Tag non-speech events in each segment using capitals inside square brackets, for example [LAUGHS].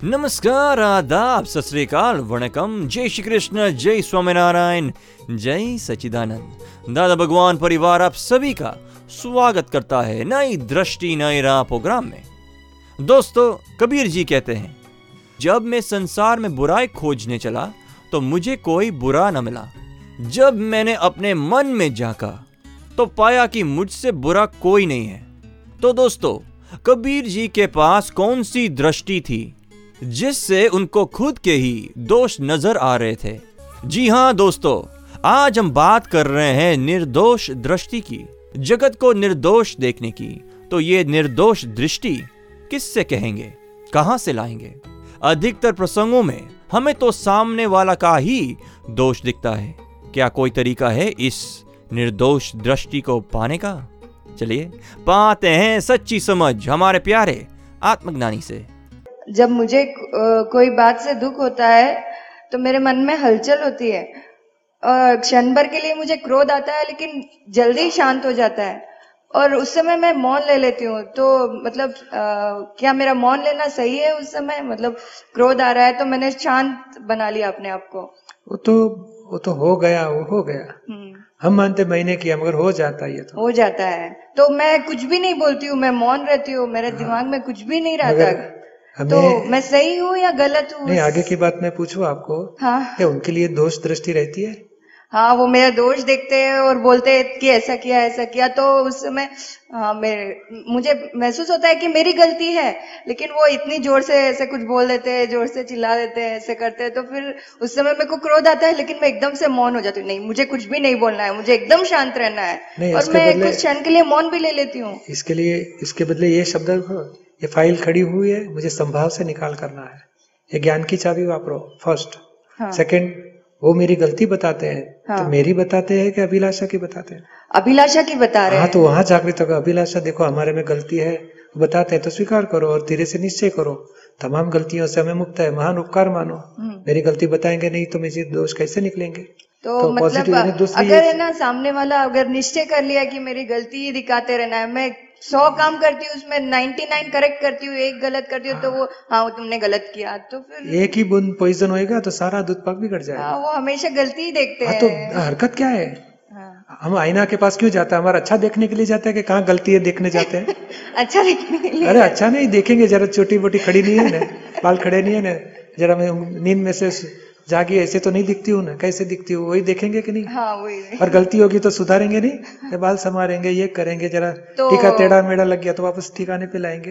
नमस्कार, आदाब सत वणकम। जय श्री कृष्ण जय स्वामीनारायण, जय सचिदानंद दादा भगवान परिवार, आप सभी का स्वागत करता है नई दृष्टि, नई राह प्रोग्राम में। दोस्तों, कबीर जी कहते हैं, जब मैं संसार में बुराई खोजने चला तो मुझे कोई बुरा न मिला। जब मैंने अपने मन में झांका तो पाया कि मुझसे बुरा कोई नहीं है। तो दोस्तों, कबीर जी के पास कौन सी दृष्टि थी? जिससे उनको खुद के ही दोष नज़र आ रहे थे। जी हाँ दोस्तों, आज हम बात कर रहे हैं निर्दोष दृष्टि की, जगत को निर्दोष देखने की। तो ये निर्दोष दृष्टि किससे कहेंगे? कहाँ से लाएँगे? अधिकतर प्रसंगों में हमें तो सामने वाला का ही दोष दिखता है। क्या कोई तरीका है इस निर्दोष दृष्टि को पाने का? चलिए, पाते हैं सच्ची समझ हमारे प्यारे आत्मज्ञानी से। जब मुझे कोई बात से दुख होता है तो मेरे मन में हलचल होती है। क्षण भर के लिए मुझे क्रोध आता है लेकिन जल्दी ही शांत हो जाता है। और उस समय मैं मौन ले लेती हूँ। तो मतलब अ, क्या मेरा मौन लेना सही है उस समय? मतलब क्रोध आ रहा है तो मैंने शांत बना लिया अपने आप को। वो तो वो तो हो गया वो हो गया। हम्म, हम मानते महीने किया मगर हो जाता है ये तो। हो जाता है। तो मैं कुछ भी नहीं बोलती हूँ मैं मौन रहती हूँ मेरे दिमाग में कुछ भी नहीं रहता। मगर तो मैं सही हूँ या गलत हूँ? नहीं आगे की बात मैं पूछू आपको हाँ। क्या उनके लिए दोष दृष्टि रहती है? हाँ वो मेरा दोष देखते हैं और बोलते हैं कि ऐसा किया ऐसा किया तो उस समय हाँ मेरे मुझे महसूस होता है कि मेरी गलती है लेकिन वो इतनी ज़ोर से ऐसे कुछ बोल देते हैं ज़ोर से चिल्ला देते हैं ऐसे करते हैं तो फिर उस समय मेरे को क्रोध आता है लेकिन मैं एकदम से मौन हो जाती हूँ। नहीं मुझे कुछ भी नहीं बोलना है मुझे एकदम शांत रहना है और मैं कुछ क्षण के लिए मौन भी ले लेती हूँ। इसके लिए इसके बदले ये शब्द ये फ़ाइल खड़ी हुई है मुझे संभाव से निकाल करना है। ये ज्ञान की चाबी वापरो फ़र्स्ट हाँ। सेकंड वो मेरी गलती बताते हैं हाँ। तो मेरी बताते हैं कि अभिलाषा की बताते हैं? अभिलाषा की बता रहे हाँ तो वहाँ जागृत होगा अभिलाषा देखो हमारे में गलती है बताते हैं तो स्वीकार करो और धीरे से निश्चय करो। तमाम गलतियों से हमें मुक्त है महान उपकार मानो। हम्म। मेरी गलती बताएँगे नहीं तो मुझे दोष कैसे निकलेंगे? तो, तो मतलब अगर है ना सामने वाला अगर निश्चय कर लिया कि मेरी गलती ही दिखाते रहना है मैं सौ काम करती हूँ उसमें 99 करेक्ट करती हूँ एक गलत करती हूँ तो वो हाँ वो तुमने गलत किया तो फिर एक ही बूंद पॉइजन होएगा तो सारा दूध पाक बिगड़ जाएगा। हाँ, वो हमेशा गलती ही देखते हाँ तो हरकत क्या है? हाँ, हम आईना के पास क्यों जाते हैं? हमारा अच्छा देखने के लिए जाते हैं कि कहाँ गलती है देखने जाते हैं? [LAUGHS] अच्छा दिखने के लिए। अरे अच्छा नहीं देखेंगे जरा छोटी मोटी खड़ी नहीं है ना? बाल खड़े नहीं है ना? जरा नींद में से जागी ऐसे तो नहीं दिखती हूँ ना कैसे दिखती हूँ? वही देखेंगे कि नहीं? हाँ वही और गलती होगी तो सुधारेंगे नहीं? बाल संवारेंगे ये करेंगे जरा तो- टीका टेढ़ा मेढ़ा लग गया तो वापस ठिकाने पे लाएँगे।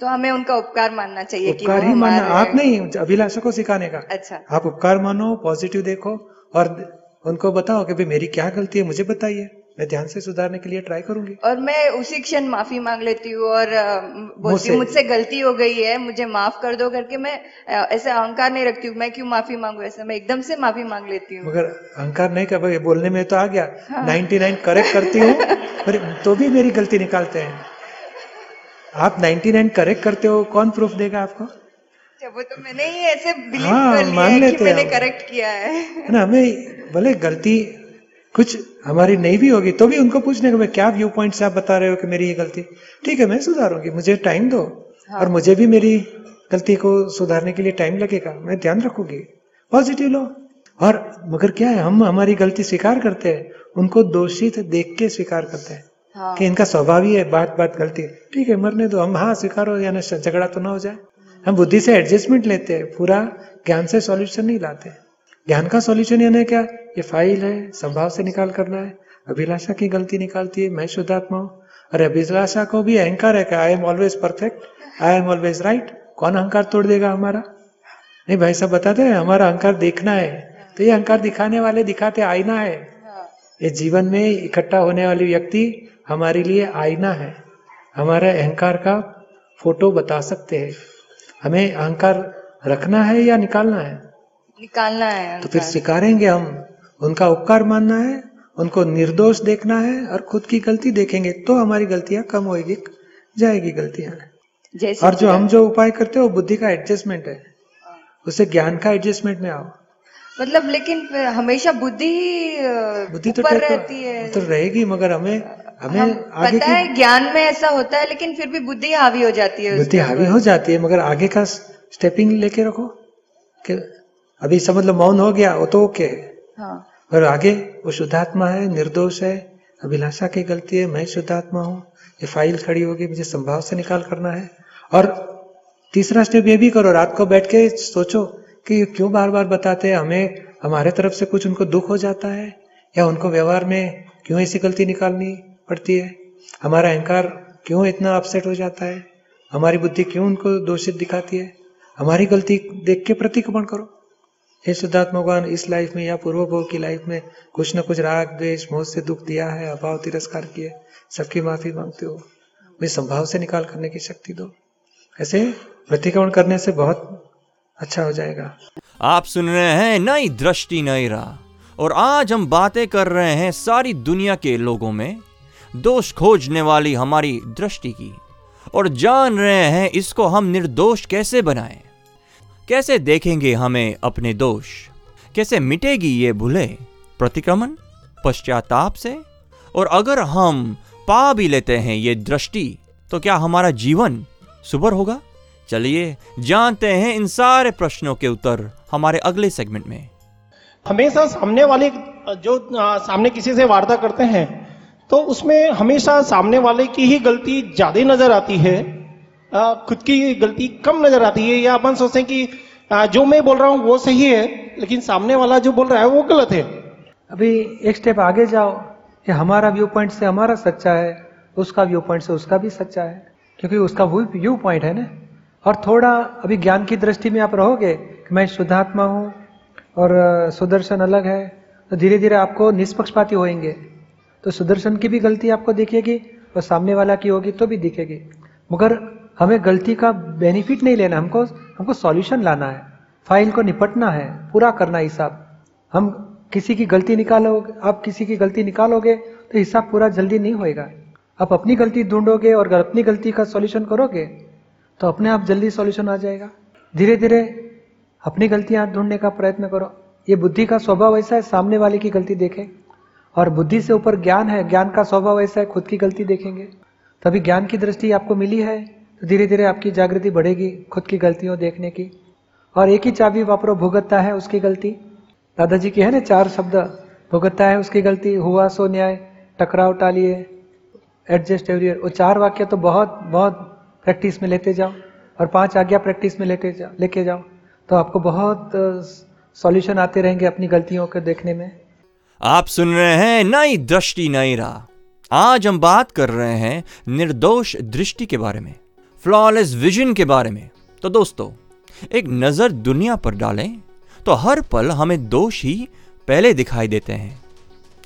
तो हमें उनका उपकार मानना चाहिए कि उपकार ही मानना आप नहीं अभिलाषा को सिखाने का। अच्छा। आप उपकार मानो पॉजिटिव देखो और उनको बताओ कि भाई मेरी क्या गलती है मुझे बताइए। मैं ध्यान से सुधारने के लिए ट्राई करूँगी। और मैं उसी क्षण माफ़ी मांग लेती हूँ और बोलती मुझसे? हूँ मुझसे। गलती हो गई है मुझे माफ़ कर दो करके मैं ऐसे अहंकार नहीं रखती हूँ। मैं क्यों माफ़ी मांगू? ऐसे मैं एकदम से माफ़ी मांग लेती हूँ। मगर अहंकार नहीं कर बोलने में तो आ गया। हाँ। 99 करेक्ट करती हूँ [LAUGHS] तो भी मेरी गलती निकालते हैं। आप 99 करेक्ट करते हो कौन प्रूफ देगा आपको? वो तो मैंने ही ऐसे बिलीव हाँ, कर लिया है कि मैंने करेक्ट किया है। है ना हमें भले गलती कुछ हमारी नहीं भी होगी तो भी उनको पूछने का भाई क्या व्यू पॉइंट से आप बता रहे हो कि मेरी ये गलती? ठीक है मैं सुधारूँगी मुझे टाइम दो हाँ। और मुझे भी मेरी गलती को सुधारने के लिए टाइम लगेगा मैं ध्यान रखूँगी। पॉजिटिव लो और मगर क्या है हम हमारी गलती स्वीकार करते हैं उनको दोषित देख के स्वीकार करते हैं हाँ। कि इनका स्वभाव ही है बात बात गलती। ठीक है मरने दो हम हाँ स्वीकारो या ना झगड़ा तो ना हो जाए। हम बुद्धि से एडजस्टमेंट लेते हैं पूरा ज्ञान से सॉल्यूशन नहीं लाते। ज्ञान का सॉल्यूशन यानी क्या? ये फ़ाइल है, संभाव से निकाल करना है। अभिलाषा की गलती निकालती है, मैं शुद्धात्मा हूँ। अरे अभिलाषा को भी अहंकार है I am always perfect I am always right कौन अहंकार तोड़ देगा हमारा? नहीं भाई साहब, बताते हैं, हमारा अहंकार देखना है। तो ये अहंकार दिखाने वाले दिखाते आईना है। हाँ ये जीवन में इकट्ठा होने वाली व्यक्ति हमारे लिए आईना है। हमारे अहंकार का फ़ोटो बता सकते हैं। हमें अहंकार रखना है या निकालना है? निकालना है तो फिर। स्वीकारेंगे हम। उनका उपकार मानना है उनको निर्दोष देखना है और खुद की गलती देखेंगे तो हमारी गलतियाँ कम होगी जाएगी गलतियाँ। और जो हम जो उपाय करते हैं वो बुद्धि का एडजस्टमेंट है। उसे ज्ञान का एडजस्टमेंट में आओ। मतलब लेकिन हमेशा बुद्धि ही बुद्धि तो रहती है। तो रहेगी मगर हमें हमें हम आगे पता है ज्ञान में ऐसा होता है लेकिन फिर भी बुद्धि हावी हो जाती है बुद्धि हावी हो जाती है मगर आगे का स्टेपिंग लेके रखो। कि अभी समझ लो मौन हो गया वो तो ओके है। और आगे वो शुद्धात्मा है निर्दोष है अभिलाषा की गलती है मैं शुद्धात्मा हूँ। ये फ़ाइल खड़ी होगी मुझे संभाव से निकाल करना है। और तीसरा स्टेप ये भी करो रात को बैठ के सोचो कि क्यों बार बार बताते हैं हमें हमारे तरफ़ से कुछ उनको दुख हो जाता है या उनको व्यवहार में क्यों ऐसी गलती निकालनी पड़ती है? हमारा अहंकार क्यों इतना अपसेट हो जाता है? हमारी बुद्धि क्यों उनको दोषित दिखाती है? हमारी गलती देख के प्रतिक्रमण करो। हे शुद्धात्मा भगवान, इस लाइफ में या पूर्व भोग की लाइफ में कुछ न कुछ राग, द्वेष, मोह से दुख दिया है, अभाव, तिरस्कार किए, सबकी माफ़ी मांगते हो। मुझे संभाव से निकाल करने की शक्ति दो। ऐसे प्रतिक्रमण करने से बहुत अच्छा हो जाएगा। आप सुन रहे हैं नई दृष्टि, नई राह। और आज हम बातें कर रहे हैं सारी दुनिया के लोगों में दोष खोजने वाली हमारी दृष्टि की। और जान रहे हैं इसको हम निर्दोष कैसे बनाएँ। कैसे देखेंगे हमें अपने दोष? कैसे मिटेगी ये भूले? प्रतिक्रमण? पश्चाताप से? और अगर हम पा भी लेते हैं ये दृष्टि तो क्या हमारा जीवन सुबर होगा? चलिए जानते हैं इन सारे प्रश्नों के उत्तर हमारे अगले सेगमेंट में। हमेशा सामने वाले, जो सामने किसी से वार्ता करते हैं तो उसमें हमेशा सामने वाले की ही गलती ज़्यादा नज़र आती है। खुद की गलती कम नज़र आती है, या अपन सोचते हैं कि जो मैं बोल रहा हूँ वो सही है, लेकिन सामने वाला जो बोल रहा है वो गलत है। अभी एक स्टेप आगे जाओ, कि हमारा व्यू पॉइंट से हमारा सच्चा है, उसका व्यू पॉइंट से उसका भी सच्चा है। क्योंकि उसका व्यू पॉइंट है ना। और थोड़ा अभी ज्ञान की दृष्टि में आप रहोगे, कि मैं शुद्धात्मा हूँ, और सुदर्शन अलग है तो धीरे धीरे आपको निष्पक्षपाती होएँगे। तो सुदर्शन की भी गलती आपको दिखेगी, और सामने वाला की होगी तो भी दिखेगी। मगर हमें गलती का बेनिफिट नहीं लेना, हमको हमको सॉल्यूशन लाना है। फ़ाइल को निपटना है, पूरा करना हिसाब। हम किसी की गलती निकालोगे, आप किसी की गलती निकालोगे तो हिसाब पूरा जल्दी नहीं होएगा। आप अपनी गलती ढूंढोगे और अगर अपनी गलती का सॉल्यूशन करोगे तो अपने आप जल्दी सॉल्यूशन आ जाएगा। धीरे धीरे अपनी गलतियाँ ढूँढने का प्रयत्न करो। ये बुद्धि का स्वभाव ऐसा है, सामने वाले की गलती देखे। और बुद्धि से ऊपर ज्ञान है, ज्ञान का स्वभाव ऐसा है, खुद की गलती देखेंगे। तभी ज्ञान की दृष्टि आपको मिली है। तो धीरे धीरे आपकी जागृति बढ़ेगी, खुद की गलतियों देखने की। और एक ही चाबी वापरो, भुगतता है उसकी गलती। दादाजी की है ना चार शब्द, भुगतता है उसकी गलती, हुआ सो न्याय, टकराव टालिए, एडजस्ट एवरी वो चार वाक्य तो बहुत बहुत प्रैक्टिस में लेते जाओ और पाँच आज्ञा प्रैक्टिस में लेते जाओ लेके जाओ। तो आपको बहुत सॉल्यूशन आते रहेंगे अपनी गलतियों को देखने में। आप सुन रहे हैं नई दृष्टि, नई राह। आज हम बात कर रहे हैं निर्दोष दृष्टि के बारे में। फ्लॉलेस विजन के बारे में। तो दोस्तों, एक नज़र दुनिया पर डालें तो हर पल हमें दोष ही पहले दिखाई देते हैं।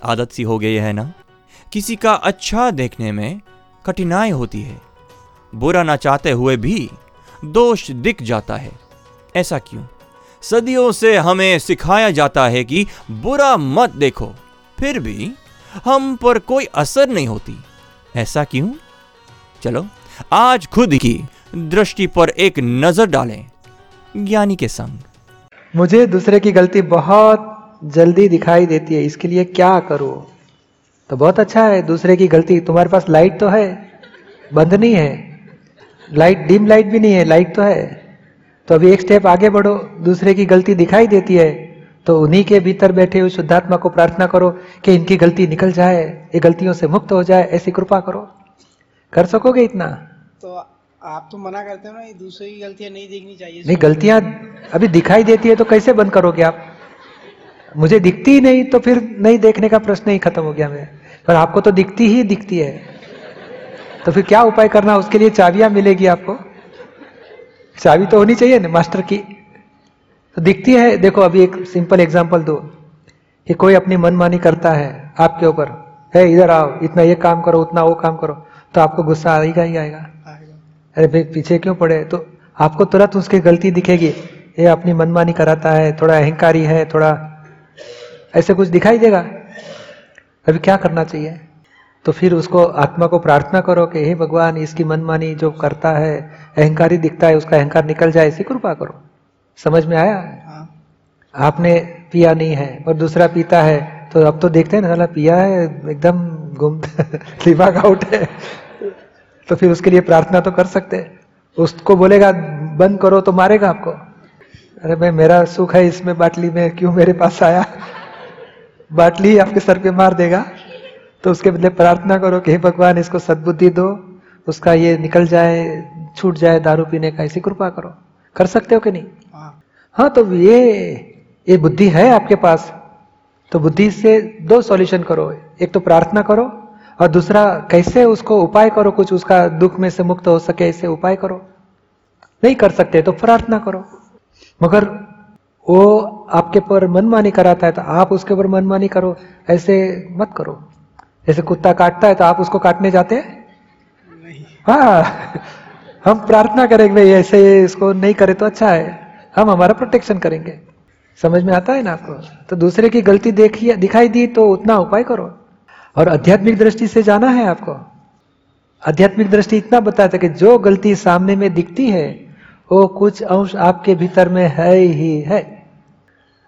आदत सी हो गई है ना? किसी का अच्छा देखने में कठिनाई होती है। बुरा ना चाहते हुए भी दोष दिख जाता है। ऐसा क्यों? सदियों से हमें सिखाया जाता है कि बुरा मत देखो, फिर भी हम पर कोई असर नहीं होती। ऐसा क्यों? चलो आज खुद की दृष्टि पर एक नज़र डालें, ज्ञानी के संग। मुझे दूसरे की गलती बहुत जल्दी दिखाई देती है, इसके लिए क्या करूँ? तो बहुत अच्छा है, दूसरे की गलती। तुम्हारे पास लाइट तो है? बंद नहीं है। लाइट डिम लाइट भी नहीं है लाइट तो है। तो अभी एक स्टेप आगे बढ़ो, दूसरे की गलती दिखाई देती है। तो उन्हीं के भीतर बैठे हुए शुद्धात्मा को प्रार्थना करो कि इनकी गलती निकल जाए, ये गलतियों से मुक्त हो जाए, ऐसी कृपा करो। कर सकोगे इतना? तो आप तो मना करते हो ना दूसरे की गलतियाँ नहीं देखनी चाहिए नहीं गलतियाँ अभी दिखाई देती है तो कैसे बंद करोगे आप? मुझे दिखती ही नहीं तो फिर नहीं देखने का प्रश्न ही खत्म हो गया मैं पर आपको तो दिखती ही दिखती है। तो फिर क्या उपाय करना उसके लिए चाबियाँ मिलेगी आपको? चाबी तो होनी चाहिए ना मास्टर की। तो दिखती है देखो अभी एक सिंपल एग्ज़ाम्पल दो। कि कोई अपनी मनमानी करता है आपके ऊपर। है इधर आओ इतना ये काम करो उतना वो काम करो। तो आपको गुस्सा आएगा ही आएगा। अरे भाई पीछे क्यों पड़े? तो आपको तुरंत उसकी गलती दिखेगी। ये अपनी मनमानी कराता है थोड़ा अहंकारी है थोड़ा ऐसे कुछ दिखाई देगा। अभी क्या करना चाहिए? तो फिर उसको आत्मा को प्रार्थना करो कि हे भगवान इसकी मनमानी जो करता है अहंकारी दिखता है उसका अहंकार निकल जाए ऐसी कृपा करो। समझ में आया? हाँ। आपने पिया नहीं है और दूसरा पीता है तो अब तो देखते हैं ना साला पिया है एकदम गुम [LAUGHS] दिमाग आउट है। तो फिर उसके लिए प्रार्थना तो कर सकते हैं। उसको बोलेगा बंद करो तो मारेगा आपको। अरे भाई मेरा सुख है इसमें बाटली में क्यों मेरे पास आया? बाटली आपके सर पे मार देगा। तो उसके बदले प्रार्थना करो कि हे भगवान इसको सद्बुद्धि दो। उसका ये निकल जाए छूट जाए दारू पीने का ऐसी कृपा करो। कर सकते हो कि नहीं? हाँ। हाँ तो ये ये बुद्धि है आपके पास। तो बुद्धि से दो सॉल्यूशन करो। एक तो प्रार्थना करो और दूसरा, कैसे उसको उपाय करो, कुछ उसका दुख में से मुक्त हो सके, ऐसे उपाय करो। नहीं कर सकते तो प्रार्थना करो। मगर वो आपके पर मनमानी कराता है तो आप उसके ऊपर मनमानी करो, ऐसे मत करो। जैसे कुत्ता काटता है तो आप उसको काटने जाते हैं? हाँ हम प्रार्थना करेंगे भाई, ऐसे इसको नहीं करे तो अच्छा है। हम हमारा प्रोटेक्शन करेंगे। समझ में आता है ना आपको? तो दूसरे की गलती देखी, दिखाई दी तो उतना उपाय करो। और आध्यात्मिक दृष्टि से जाना है आपको। आध्यात्मिक दृष्टि इतना बताता है कि जो गलती सामने में दिखती है, वो कुछ अंश आपके भीतर में है ही है।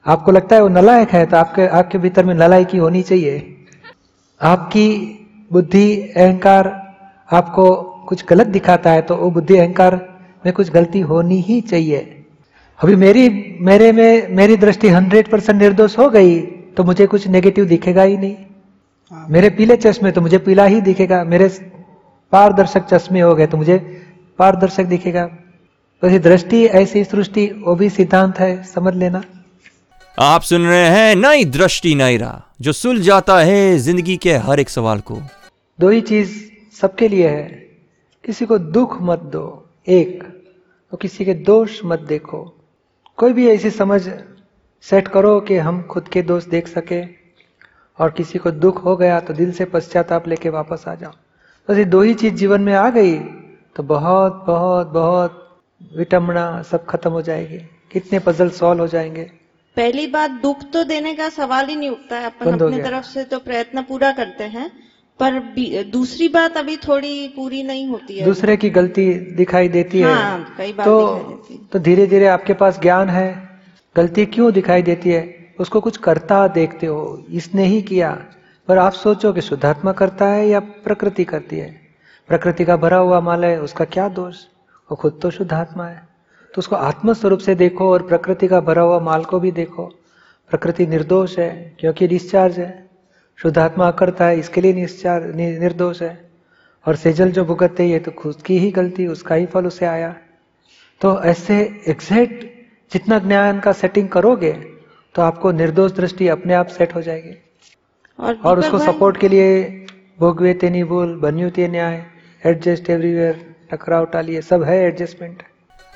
आपको लगता है वो नलायक है तो आपके आपके भीतर में नलायकी होनी चाहिए। आपकी बुद्धि, अहंकार आपको कुछ गलत दिखाता है तो वो बुद्धि, अहंकार में कुछ गलती होनी ही चाहिए। अभी मेरी, मेरे में, मेरी दृष्टि हंड्रेड परसेंट निर्दोष हो गई तो मुझे कुछ नेगेटिव दिखेगा ही नहीं। मेरे पीले चश्मे तो मुझे पीला ही दिखेगा मेरे पारदर्शक चश्मे हो गए तो मुझे पारदर्शक दिखेगा। तो ये दृष्टि ऐसी सृष्टि वो भी सिद्धांत है समझ लेना। आप सुन रहे हैं नई दृष्टि नई राह जो सुल जाता है ज़िंदगी के हर एक सवाल को। दो ही चीज़ सबके लिए है। किसी को दुख मत दो एक और किसी के दोष मत देखो। कोई भी ऐसी समझ सेट करो कि हम खुद के दोष देख सके। और किसी को दुख हो गया तो दिल से पश्चाताप लेके वापस आ जाओ। बस ये दो ही चीज़ जीवन में आ गई तो बहुत बहुत बहुत विटमना सब खत्म हो जाएगी। कितने पजल सॉल्व हो जाएँगे। पहली बात दुख तो देने का सवाल ही नहीं उठता है। अपन अपनी तरफ़ से तो प्रयत्न पूरा करते हैं पर दूसरी बात अभी थोड़ी पूरी नहीं होती है। दूसरे की गलती दिखाई देती हाँ, है कई बार तो। तो धीरे धीरे आपके पास ज्ञान है। गलती क्यों दिखाई देती है? उसको कुछ करता देखते हो, इसने ही किया। पर आप सोचो कि शुद्धात्मा करता है या प्रकृति करती है? प्रकृति का भरा हुआ माल है, उसका क्या दोष? वो खुद तो शुद्धात्मा है। तो उसको आत्म स्वरूप से देखो और प्रकृति का भरा हुआ माल को भी देखो। प्रकृति निर्दोष है, क्योंकि डिस्चार्ज है। शुद्धात्मा करता है, इसके लिए निश्चार निर्दोष है। और सेजल जो भुगतते, ये तो खुद की ही गलती, उसका ही फल उसे आया। तो ऐसे एग्जैक्ट जितना ज्ञान का सेटिंग करोगे तो आपको निर्दोष दृष्टि अपने आप सेट हो जाएगी। और, और उसको सपोर्ट के लिए भोगवे तेनी भूल बन्यू ते न्याय एडजस्ट एवरीवेयर टकराव टालिए सब है एडजस्टमेंट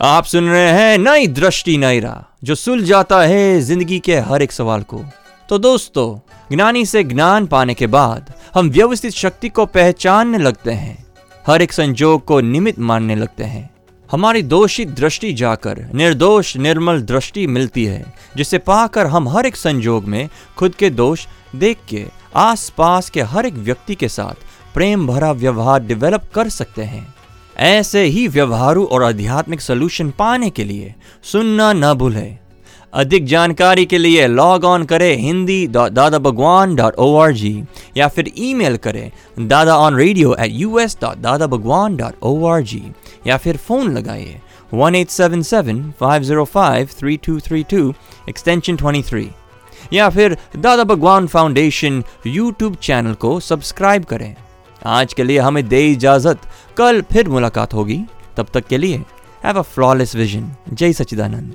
आप सुन रहे हैं नई दृष्टि नई राह जो सुल जाता है ज़िंदगी के हर एक सवाल को। तो दोस्तों ज्ञानी से ज्ञान पाने के बाद हम व्यवस्थित शक्ति को पहचानने लगते हैं। हर एक संजोग को निमित मानने लगते हैं। हमारी दोषित दृष्टि जाकर, निर्दोष निर्मल दृष्टि मिलती है, जिसे पाकर हम हर एक संजोग में खुद के दोष देख के, आसपास के हर एक व्यक्ति के साथ प्रेम भरा व्यवहार डेवलप कर सकते हैं। ऐसे ही व्यवहारू और आध्यात्मिक सोल्यूशन पाने के लिए सुनना न भूलें। अधिक जानकारी के लिए लॉग ऑन करें हिंदी दादा Bhagwan dot O R G या फिर ईमेल करें Dada on radio at U S dot Dada Bhagwan dot O R G या फिर फ़ोन लगाइए one eight seven seven five zero five three two three two extension twenty three या फिर Dada Bhagwan foundation YouTube channel को subscribe करें। आज के लिए हमें दे इजाज़त। कल फिर मुलाकात होगी। तब तक के लिए हैव अ फ्लॉलेस विजन जय सच्चिदानंद।